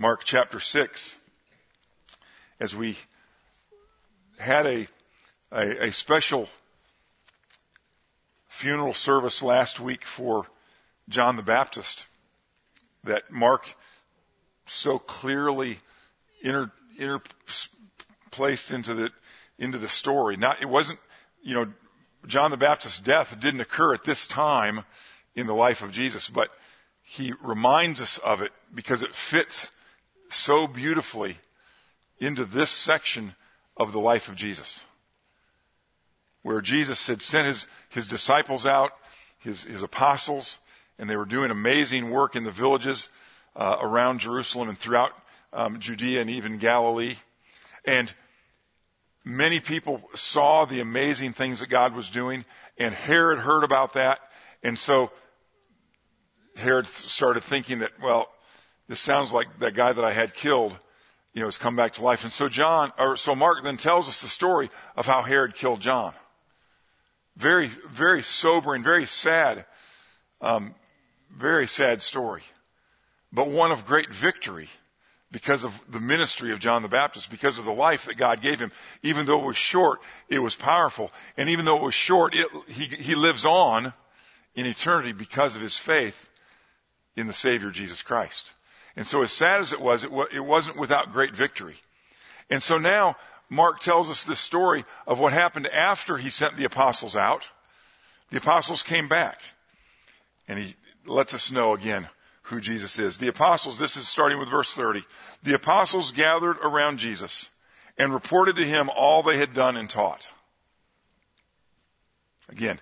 Mark chapter 6, as we had a, a, a special funeral service last week for John the Baptist that Mark so clearly inter, interplaced into the into the story. Not it wasn't you know John the Baptist's death didn't occur at this time in the life of Jesus, but he reminds us of it because it fits so beautifully into this section of the life of Jesus. Where Jesus had sent his, his disciples out, his, his apostles, and they were doing amazing work in the villages uh, around Jerusalem and throughout um, Judea and even Galilee. And many people saw the amazing things that God was doing, and Herod heard about that. And so Herod started thinking that, well, this sounds like that guy that I had killed, you know, has come back to life. And so John, or so Mark then tells us the story of how Herod killed John. Very, very sobering, very sad um, very sad story, but one of great victory because of the ministry of John the Baptist, because of the life that God gave him. Even though it was short, it was powerful. And even though it was short, it, he, he lives on in eternity because of his faith in the Savior Jesus Christ. And so as sad as it was, it, it wasn't without great victory. And so now Mark tells us this story of what happened after he sent the apostles out. The apostles came back and he lets us know again who Jesus is. The apostles, this is starting with verse 30. The apostles gathered around Jesus and reported to him all they had done and taught. Again,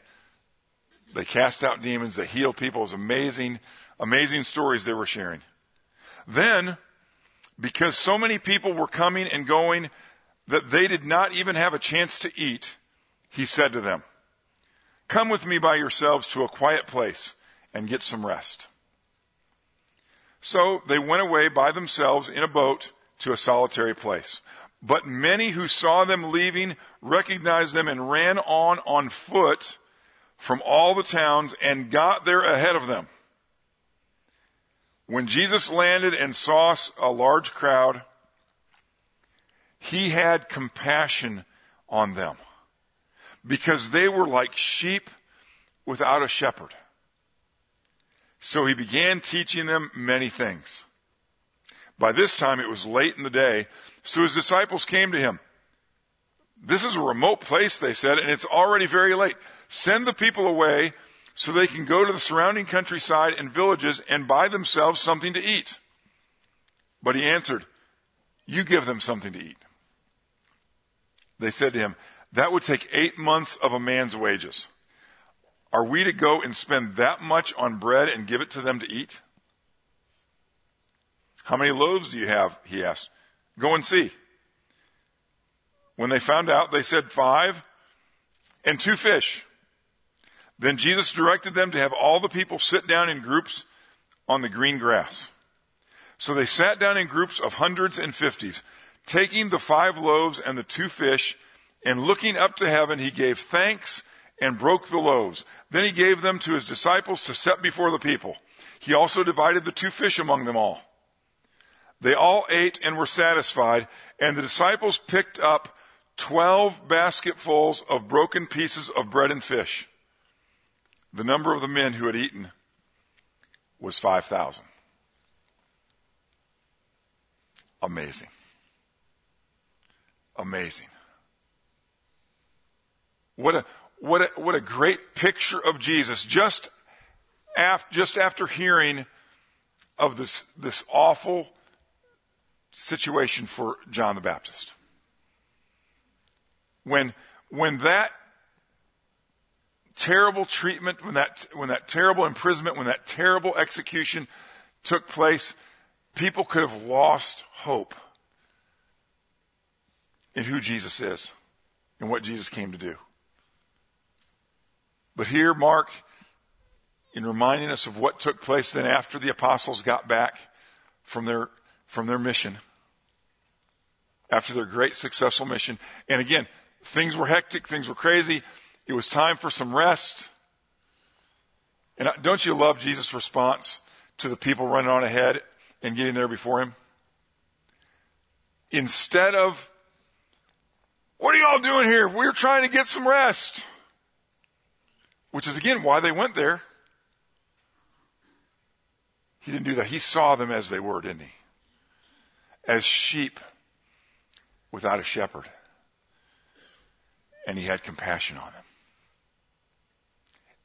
they cast out demons, they healed people. It was amazing, amazing stories they were sharing. Then, because so many people were coming and going that they did not even have a chance to eat, he said to them, Come with me by yourselves to a quiet place and get some rest. So they went away by themselves in a boat to a solitary place. But many who saw them leaving recognized them and ran on on foot from all the towns and got there ahead of them. When Jesus landed and saw a large crowd, he had compassion on them because they were like sheep without a shepherd. So he began teaching them many things. By this time it was late in the day, so his disciples came to him. This is a remote place, they said, and it's already very late. Send the people away so they can go to the surrounding countryside and villages and buy themselves something to eat. But he answered, You give them something to eat. They said to him, That would take eight months of a man's wages. Are we to go and spend that much on bread and give it to them to eat? How many loaves do you have? He asked. Go and see. When they found out, they said five and two fish. Then Jesus directed them to have all the people sit down in groups on the green grass. So they sat down in groups of hundreds and fifties, taking the five loaves and the two fish, and looking up to heaven, he gave thanks and broke the loaves. Then he gave them to his disciples to set before the people. He also divided the two fish among them all. They all ate and were satisfied, and the disciples picked up twelve basketfuls of broken pieces of bread and fish. The number of the men who had eaten was 5,000. Amazing. Amazing. What a, what a, what a great picture of Jesus just after, just after hearing of this, this awful situation for John the Baptist. When, when that terrible treatment, when that, when that terrible imprisonment, when that terrible execution took place, people could have lost hope in who Jesus is and what Jesus came to do. But here, Mark, in reminding us of what took place then after the apostles got back from their, from their mission, after their great successful mission. And again, things were hectic, things were crazy. It was time for some rest. And don't you love Jesus' response to the people running on ahead and getting there before him? instead of, what are y'all doing here? We're trying to get some rest. Which is again why they went there. He didn't do that. He saw them as they were, didn't he? As sheep without a shepherd. And he had compassion on them.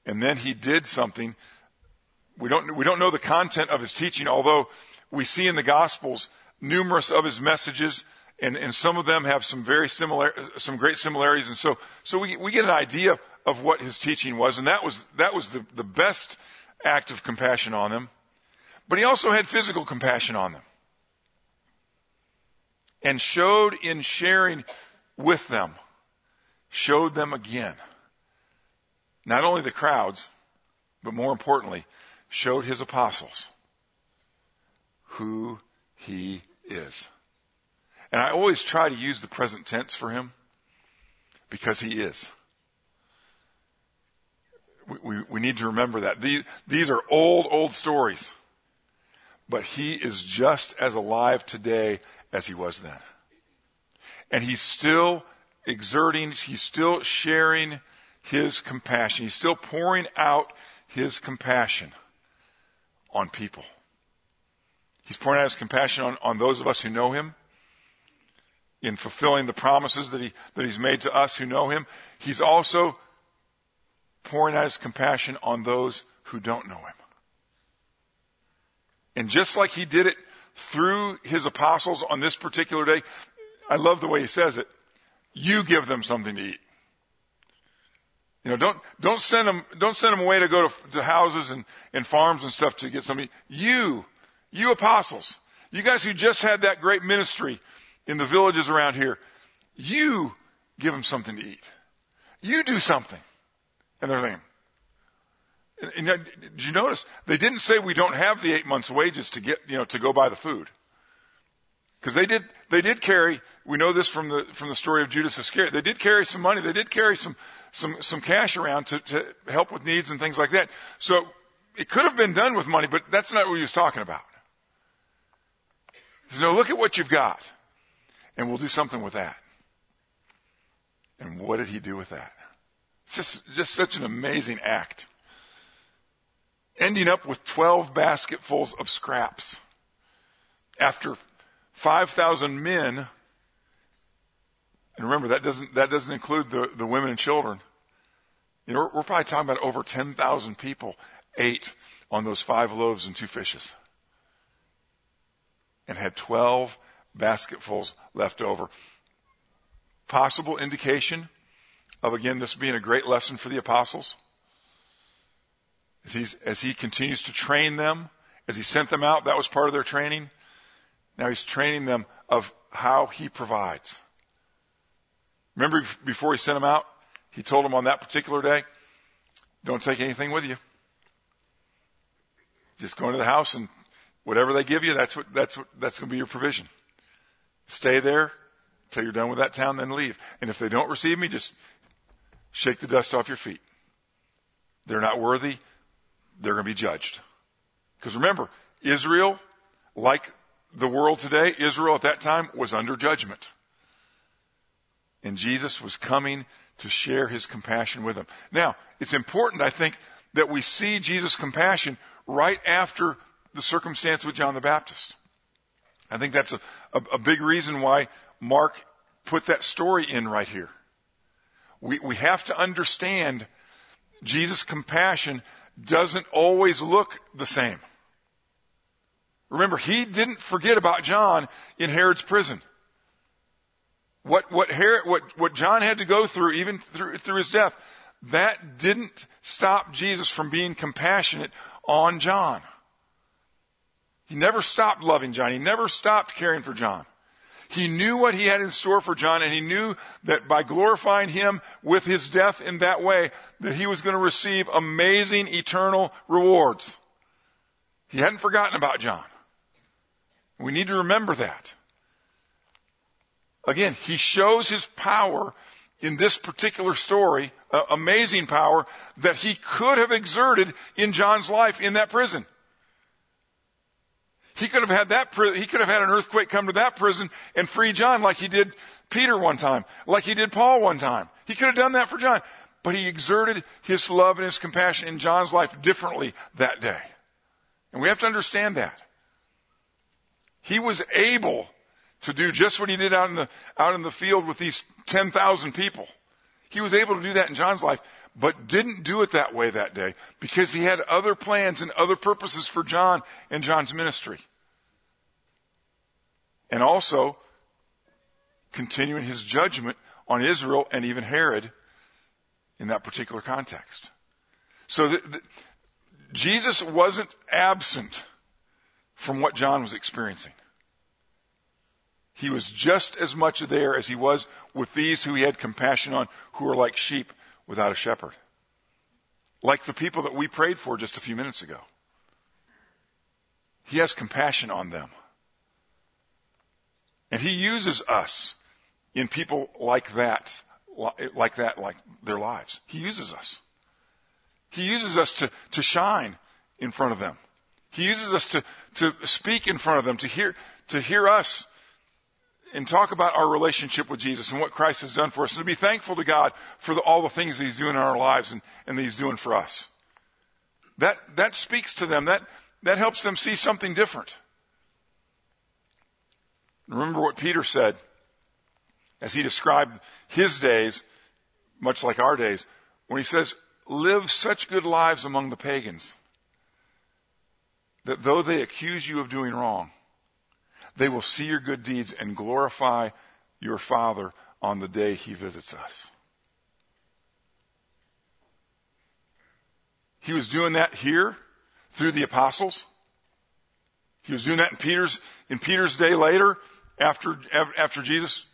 And then he did something. We don't, we don't know the content of his teaching, although we see in the Gospels numerous of his messages, and, and some of them have some very similar, some great similarities. And so, so we, we get an idea of what his teaching was, and that was, that was the, the best act of compassion on them. But he also had physical compassion on them. And showed in sharing with them, showed them again. Not only the crowds, but more importantly, showed his apostles who he is. And I always try to use the present tense for him because he is. We, we, we need to remember that. These, these are old, old stories. But he is just as alive today as he was then. And he's still exerting, he's still sharing his compassion. He's still pouring out his compassion on people. He's pouring out his compassion on, on those of us who know him in fulfilling the promises that, he, that he's made to us who know him. He's also pouring out his compassion on those who don't know him. And just like he did it through his apostles on this particular day, I love the way he says it. You give them something to eat. You know, don't, don't send them, don't send them away to go to, to houses and, and farms and stuff to get something. You, you apostles, you guys who just had that great ministry in the villages around here, you give them something to eat. You do something. And they're saying, and, and, uh, did you notice they didn't say we don't have the eight months wages to get, you know, to go buy the food. Because they did, they did carry, we know this from the, from the story of Judas Iscariot. They did carry some money. They did carry some, some, some cash around to, to help with needs and things like that. So it could have been done with money, but that's not what he was talking about. He said, no, look at what you've got and we'll do something with that. And what did he do with that? It's just, just such an amazing act. Ending up with 12 basketfuls of scraps after 5,000 men, and remember that doesn't, that doesn't include the, the women and children. You know, we're, we're probably talking about over 10,000 people ate on those five loaves and two fishes. And had 12 basketfuls left over. Possible indication of again this being a great lesson for the apostles. As, as he continues to train them, as he sent them out, that was part of their training. Now he's training them of how he provides. Remember before he sent them out, he told them on that particular day, don't take anything with you. Just go into the house and whatever they give you, that's what, that's what, that's going to be your provision. Stay there till you're done with that town, then leave. And if they don't receive me, just shake the dust off your feet. They're not worthy. They're going to be judged. Because remember, Israel, like the world today, Israel at that time was under judgment. And Jesus was coming to share his compassion with them. Now, it's important, I think, that we see Jesus' compassion right after the circumstance with John the Baptist. I think that's a, a, a big reason why Mark put that story in right here. We, we have to understand Jesus' compassion doesn't always look the same. Remember, he didn't forget about John in Herod's prison. What, what, Herod, what, what John had to go through, even through, through his death, that didn't stop Jesus from being compassionate on John. He never stopped loving John. He never stopped caring for John. He knew what he had in store for John and he knew that by glorifying him with his death in that way, that he was going to receive amazing eternal rewards. He hadn't forgotten about John. We need to remember that. Again, he shows his power in this particular story, uh, amazing power that he could have exerted in John's life in that prison. He could have had that, he could have had an earthquake come to that prison and free John like he did Peter one time, like he did Paul one time. He could have done that for John. But he exerted his love and his compassion in John's life differently that day. And we have to understand that. He was able to do just what he did out in the, out in the field with these 10,000 people. He was able to do that in John's life, but didn't do it that way that day because he had other plans and other purposes for John and John's ministry. And also continuing his judgment on Israel and even Herod in that particular context. So the, the, Jesus wasn't absent from what John was experiencing. He was just as much there as he was with these who he had compassion on, who are like sheep without a shepherd. Like the people that we prayed for just a few minutes ago. He has compassion on them. And he uses us in people like that, like that, like their lives. He uses us. He uses us to, to shine in front of them. He uses us to, to speak in front of them, to hear, to hear us and talk about our relationship with Jesus and what Christ has done for us and to be thankful to God for the, all the things He's doing in our lives and, and He's doing for us. That, that speaks to them. That, that helps them see something different. Remember what Peter said as he described his days, much like our days, when he says, live such good lives among the pagans that though they accuse you of doing wrong, they will see your good deeds and glorify your Father on the day he visits us. He was doing that here through the apostles. He was doing that in Peter's, in Peter's day later after, after Jesus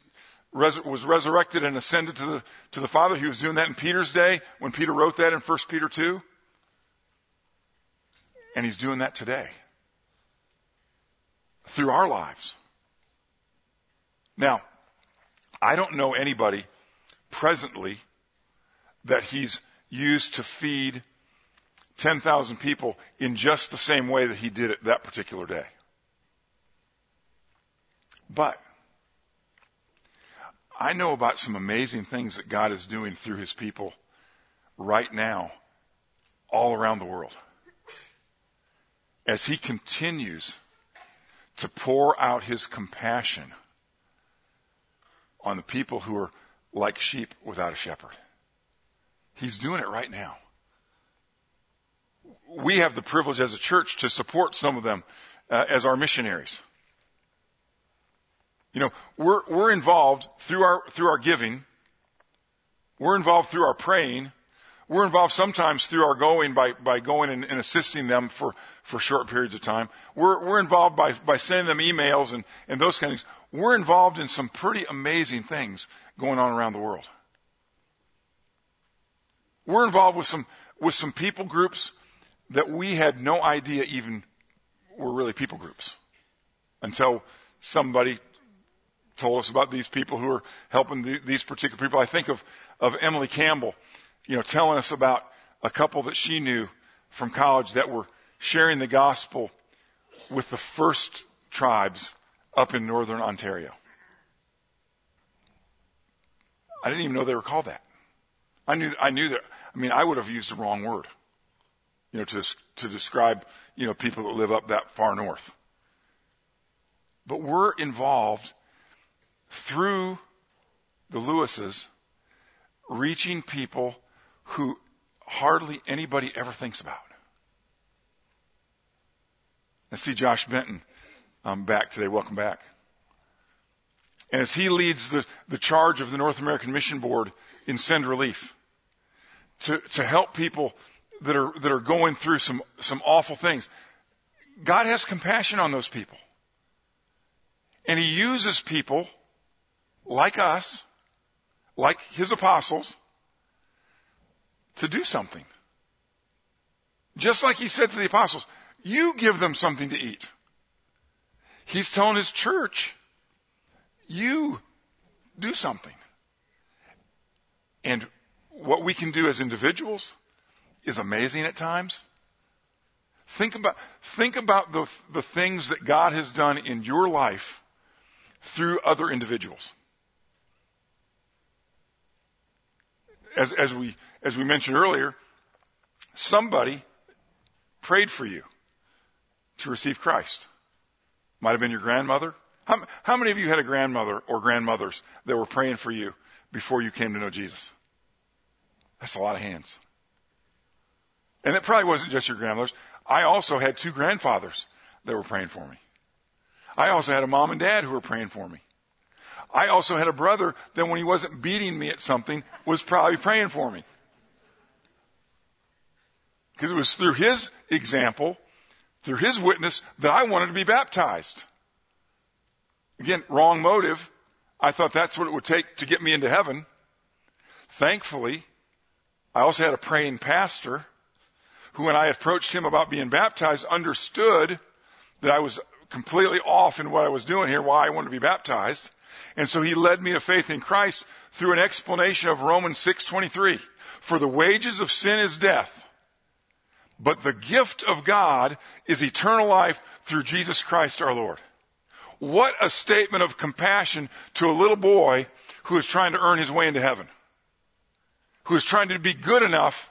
res, was resurrected and ascended to the, to the Father. He was doing that in Peter's day when Peter wrote that in 1 Peter 2. And he's doing that today through our lives. Now, I don't know anybody presently that he's used to feed 10,000 people in just the same way that he did it that particular day. But I know about some amazing things that God is doing through his people right now all around the world. As he continues to pour out his compassion on the people who are like sheep without a shepherd. He's doing it right now. We have the privilege as a church to support some of them uh, as our missionaries. You know, we're, we're involved through our, through our giving. We're involved through our praying. We're involved sometimes through our going by, by going and, and, assisting them for, for short periods of time. We're, we're involved by, by sending them emails and, and those kind of things. We're involved in some pretty amazing things going on around the world. We're involved with some, with some people groups that we had no idea even were really people groups until somebody told us about these people who are helping the, these particular people. I think of, of Emily Campbell you know, telling us about a couple that she knew from college that were sharing the gospel with the first tribes up in northern Ontario. I didn't even know they were called that. I knew, I knew that, I mean, I would have used the wrong word, you know, to, to describe, you know, people that live up that far north. But we're involved through the Lewises reaching people who hardly anybody ever thinks about. I see Josh Benton um, back today. Welcome back. And as he leads the, the charge of the North American Mission Board in Send Relief to, to help people that are, that are going through some, some awful things, God has compassion on those people. And he uses people like us, like his apostles, to do something. Just like he said to the apostles, you give them something to eat. He's telling his church, you do something. And what we can do as individuals is amazing at times. Think about, think about the, the things that God has done in your life through other individuals. As, as, we, as we mentioned earlier, somebody prayed for you to receive Christ. Might have been your grandmother. How, how many of you had a grandmother or grandmothers that were praying for you before you came to know Jesus? That's a lot of hands. And it probably wasn't just your grandmothers. I also had two grandfathers that were praying for me. I also had a mom and dad who were praying for me. I also had a brother that when he wasn't beating me at something was probably praying for me. Because it was through his example, through his witness, that I wanted to be baptized. Again, wrong motive. I thought that's what it would take to get me into heaven. Thankfully, I also had a praying pastor who, when I approached him about being baptized, understood that I was completely off in what I was doing here, why I wanted to be baptized. And so he led me to faith in Christ through an explanation of Romans 6:23. For the wages of sin is death, but the gift of God is eternal life through Jesus Christ our Lord. What a statement of compassion to a little boy who is trying to earn his way into heaven. Who is trying to be good enough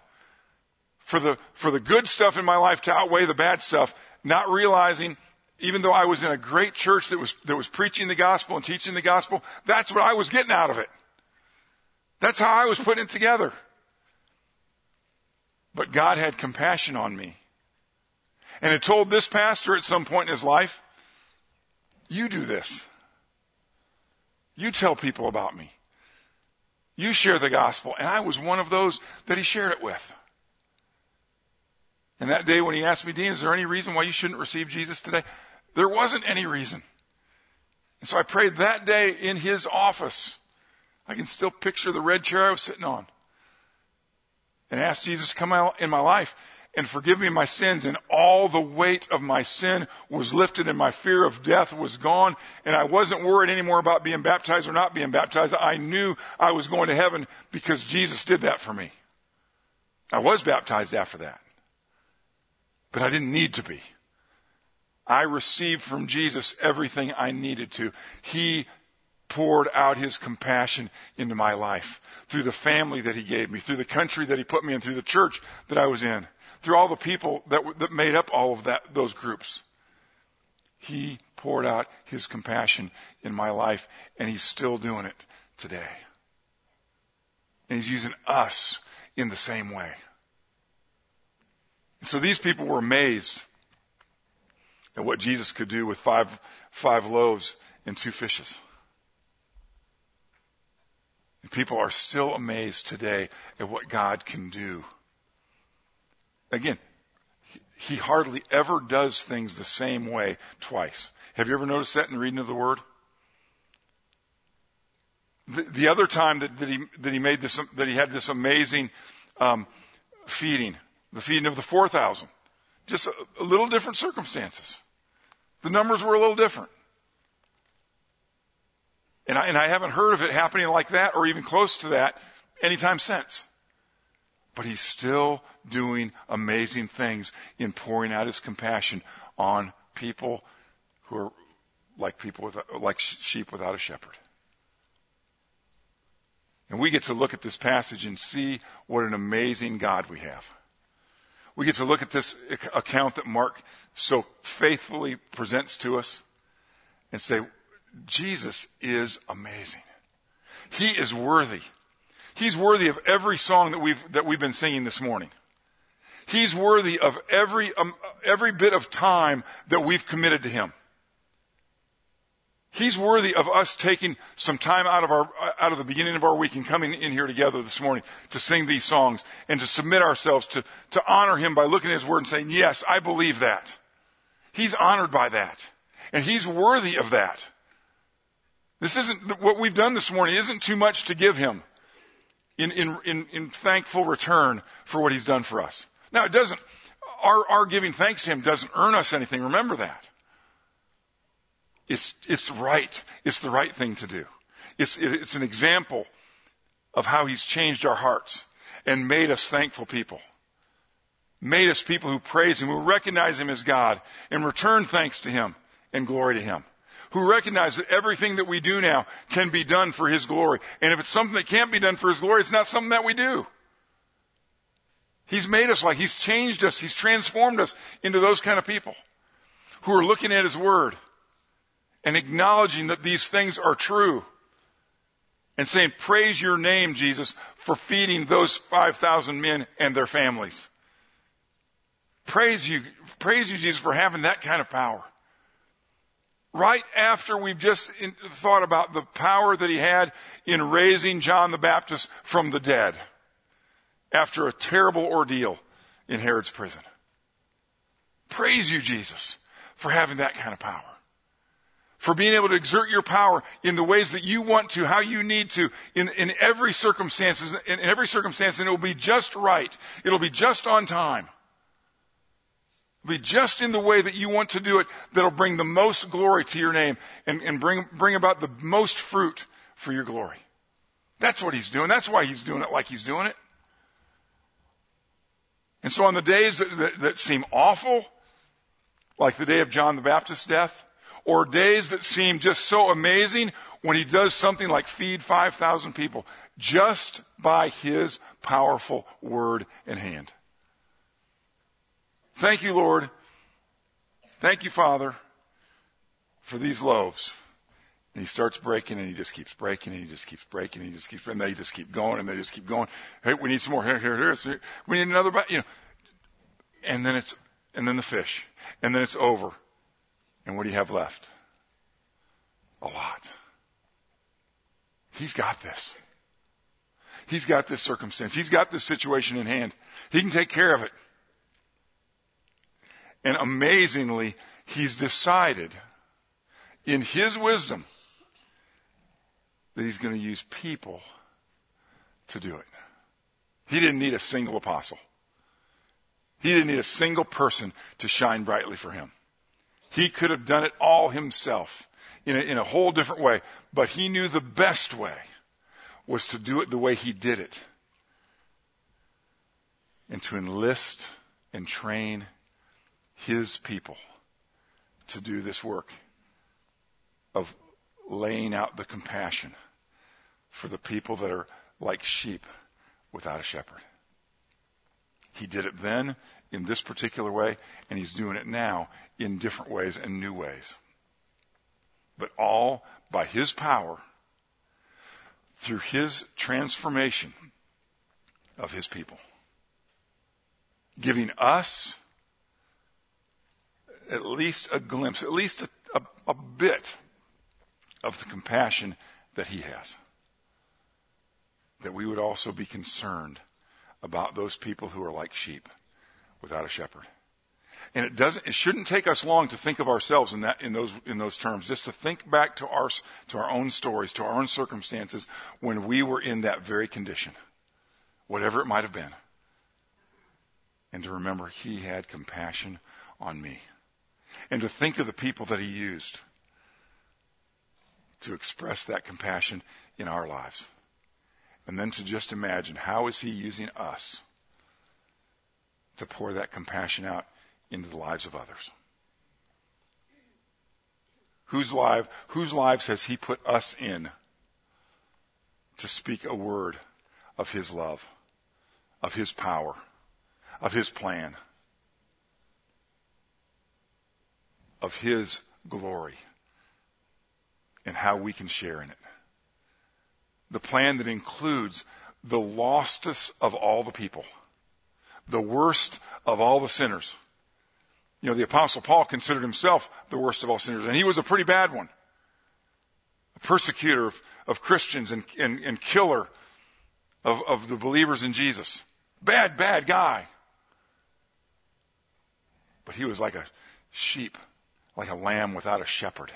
for the, for the good stuff in my life to outweigh the bad stuff, not realizing even though I was in a great church that was, that was preaching the gospel and teaching the gospel, that's what I was getting out of it. That's how I was putting it together. But God had compassion on me. And had told this pastor at some point in his life, you do this. You tell people about me. You share the gospel. And I was one of those that he shared it with. And that day when he asked me, Dean, is there any reason why you shouldn't receive Jesus today? There wasn't any reason. And so I prayed that day in his office. I can still picture the red chair I was sitting on. And asked Jesus to come out in my life and forgive me my sins. And all the weight of my sin was lifted and my fear of death was gone. And I wasn't worried anymore about being baptized or not being baptized. I knew I was going to heaven because Jesus did that for me. I was baptized after that. But I didn't need to be. I received from Jesus everything I needed to. He poured out his compassion into my life through the family that he gave me, through the country that he put me in, through the church that I was in, through all the people that, that made up all of that, those groups. He poured out his compassion in my life, and he's still doing it today. And he's using us in the same way. So these people were amazed at what Jesus could do with five, five loaves and two fishes. And people are still amazed today at what God can do. Again, he hardly ever does things the same way twice. Have you ever noticed that in the reading of the Word? The, the other time that, that, he that he made this that he had this amazing um, feeding, the feeding of the four thousand, just a, a little different circumstances. The numbers were a little different. And I, and I haven't heard of it happening like that or even close to that anytime since. But he's still doing amazing things in pouring out his compassion on people who are like people with, like sheep without a shepherd. And we get to look at this passage and see what an amazing God we have. We get to look at this account that Mark so faithfully presents to us and say, Jesus is amazing. He is worthy. He's worthy of every song that we've, that we've been singing this morning. He's worthy of every, um, every bit of time that we've committed to Him. He's worthy of us taking some time out of our, uh, out of the beginning of our week and coming in here together this morning to sing these songs and to submit ourselves to, to honor Him by looking at His Word and saying, yes, I believe that. He's honored by that. And He's worthy of that. This isn't, what we've done this morning isn't too much to give Him in, in, in, in thankful return for what He's done for us. Now it doesn't, our, our giving thanks to Him doesn't earn us anything. Remember that. It's, it's right. It's the right thing to do. It's, it's an example of how He's changed our hearts and made us thankful people. made us people who praise Him, who recognize Him as God, and return thanks to Him and glory to Him. Who recognize that everything that we do now can be done for His glory. And if it's something that can't be done for His glory, it's not something that we do. He's made us like, He's changed us, He's transformed us into those kind of people who are looking at His Word and acknowledging that these things are true and saying, Praise your name, Jesus, for feeding those 5,000 men and their families. Praise you, praise you, Jesus, for having that kind of power. Right after we've just thought about the power that he had in raising John the Baptist from the dead after a terrible ordeal in Herod's prison. Praise you, Jesus, for having that kind of power. For being able to exert your power in the ways that you want to, how you need to, in, in every circumstances, in, every circumstance, and it will be just right. It'll be just on time. It'll be just in the way that you want to do it that'll bring the most glory to your name and, and bring, bring about the most fruit for your glory. That's what he's doing. That's why he's doing it like he's doing it. And so on the days that, that, that seem awful, like the day of John the Baptist's death, or days that seem just so amazing when he does something like feed 5,000 people just by his powerful word and hand. Thank you, Lord. Thank you, Father, for these loaves. And he starts breaking and he just keeps breaking and he just keeps breaking and he just keeps, and they just keep going and they just keep going. Hey, we need some more. Here, here, here. We need another, you know. And then it's, and then the fish. And then it's over. And what do you have left? A lot. He's got this. He's got this circumstance. He's got this situation in hand. He can take care of it. And amazingly, he's decided in his wisdom that he's going to use people to do it. He didn't need a single apostle. He didn't need a single person to shine brightly for him. He could have done it all himself in a, in a whole different way, but he knew the best way was to do it the way he did it and to enlist and train his people to do this work of laying out the compassion for the people that are like sheep without a shepherd. He did it then in this particular way, and he's doing it now in different ways and new ways. But all by his power, through his transformation of his people, giving us at least a glimpse, at least a, a, a bit of the compassion that he has that we would also be concerned about those people who are like sheep without a shepherd. And it doesn't, it shouldn't take us long to think of ourselves in that, in those, in those terms, just to think back to our, to our own stories, to our own circumstances when we were in that very condition, whatever it might have been. And to remember he had compassion on me. And to think of the people that he used to express that compassion in our lives. And then to just imagine how is he using us to pour that compassion out into the lives of others? Whose life, whose lives has he put us in to speak a word of his love, of his power, of his plan, of his glory, and how we can share in it? the plan that includes the lostest of all the people, the worst of all the sinners. You know, the apostle Paul considered himself the worst of all sinners, and he was a pretty bad one. A persecutor of, of Christians and, and, and killer of, of the believers in Jesus. Bad, bad guy. But he was like a sheep, like a lamb without a shepherd.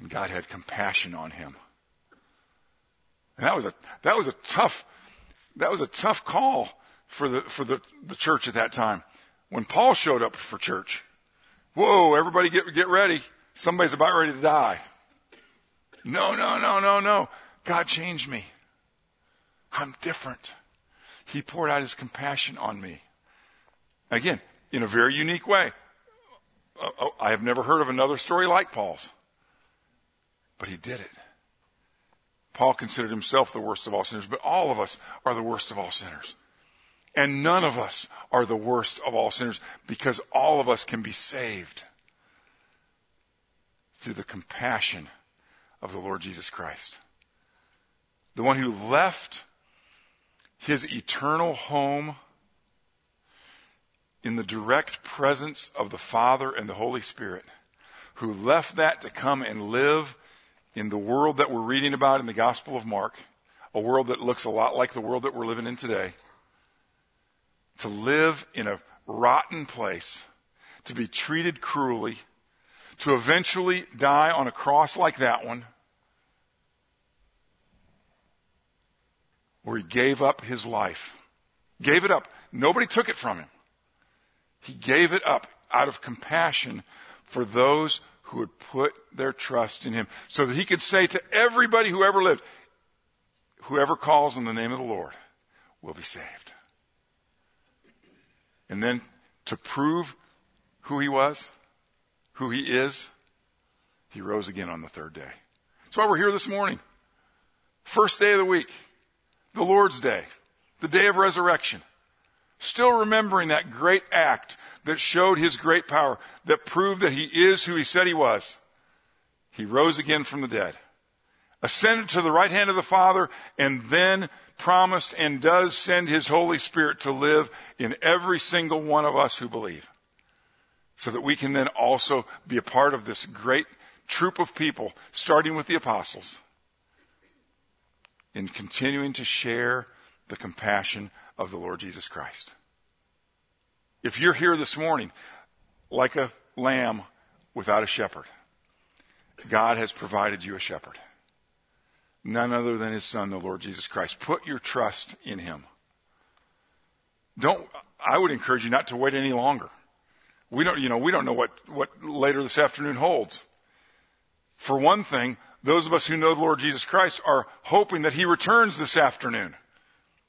And God had compassion on him. And that was a, that was a tough, that was a tough call for the, for the, the church at that time. When Paul showed up for church, whoa, everybody get, get ready. Somebody's about ready to die. No, no, no, no, no. God changed me. I'm different. He poured out his compassion on me. Again, in a very unique way. Uh, oh, I have never heard of another story like Paul's. But he did it. Paul considered himself the worst of all sinners, but all of us are the worst of all sinners. And none of us are the worst of all sinners because all of us can be saved through the compassion of the Lord Jesus Christ. The one who left his eternal home in the direct presence of the Father and the Holy Spirit, who left that to come and live in the world that we're reading about in the Gospel of Mark, a world that looks a lot like the world that we're living in today, to live in a rotten place, to be treated cruelly, to eventually die on a cross like that one, where he gave up his life. Gave it up. Nobody took it from him. He gave it up out of compassion for those who would put their trust in him so that he could say to everybody who ever lived, whoever calls on the name of the Lord will be saved. And then to prove who he was, who he is, he rose again on the third day. That's why we're here this morning. First day of the week, the Lord's day, the day of resurrection. Still remembering that great act that showed his great power, that proved that he is who he said he was. He rose again from the dead, ascended to the right hand of the Father, and then promised and does send his Holy Spirit to live in every single one of us who believe. So that we can then also be a part of this great troop of people, starting with the apostles, in continuing to share the compassion of the Lord Jesus Christ. If you're here this morning like a lamb without a shepherd, God has provided you a shepherd. None other than his son, the Lord Jesus Christ. Put your trust in him. Don't, I would encourage you not to wait any longer. We don't, you know, we don't know what, what later this afternoon holds. For one thing, those of us who know the Lord Jesus Christ are hoping that he returns this afternoon.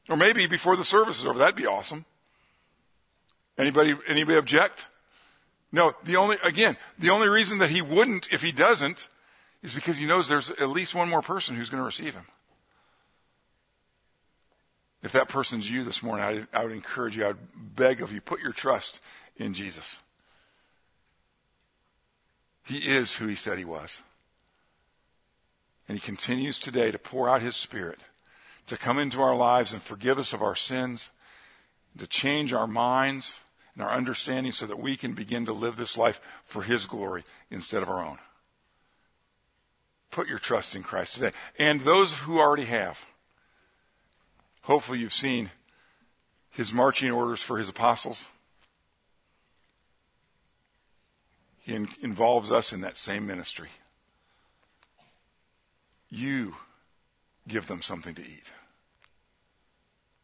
Or maybe before the service is over. That'd be awesome. Anybody, anybody object? No, the only, again, the only reason that he wouldn't if he doesn't is because he knows there's at least one more person who's going to receive him. If that person's you this morning, I, I would encourage you, I would beg of you, put your trust in Jesus. He is who he said he was. And he continues today to pour out his spirit to come into our lives and forgive us of our sins, to change our minds and our understanding so that we can begin to live this life for His glory instead of our own. Put your trust in Christ today. And those who already have, hopefully you've seen His marching orders for His apostles. He in- involves us in that same ministry. You give them something to eat.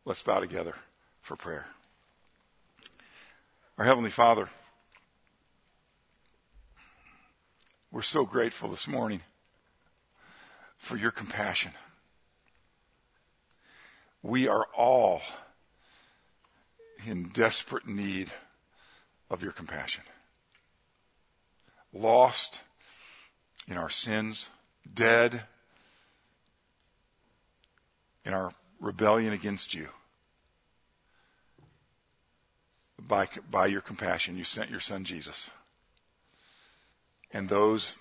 Let's bow together for prayer. Our Heavenly Father, we're so grateful this morning for your compassion. We are all in desperate need of your compassion. Lost in our sins, dead in our rebellion against you. By, by your compassion, you sent your son Jesus. And those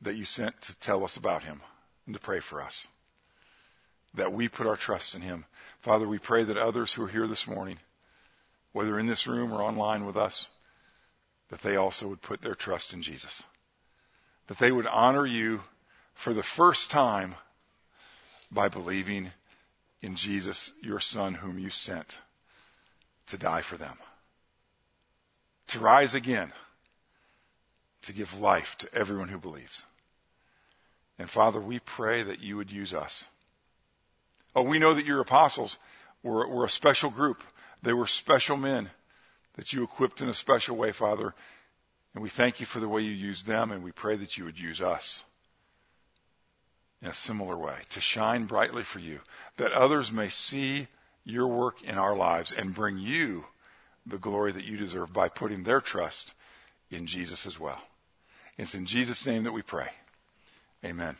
that you sent to tell us about him and to pray for us. That we put our trust in him. Father, we pray that others who are here this morning, whether in this room or online with us, that they also would put their trust in Jesus. That they would honor you for the first time by believing in Jesus, your Son, whom you sent to die for them, to rise again, to give life to everyone who believes. And Father, we pray that you would use us. Oh, we know that your apostles were, were a special group. They were special men that you equipped in a special way, Father. And we thank you for the way you used them, and we pray that you would use us in a similar way, to shine brightly for you, that others may see your work in our lives and bring you the glory that you deserve by putting their trust in Jesus as well. It's in Jesus' name that we pray. Amen.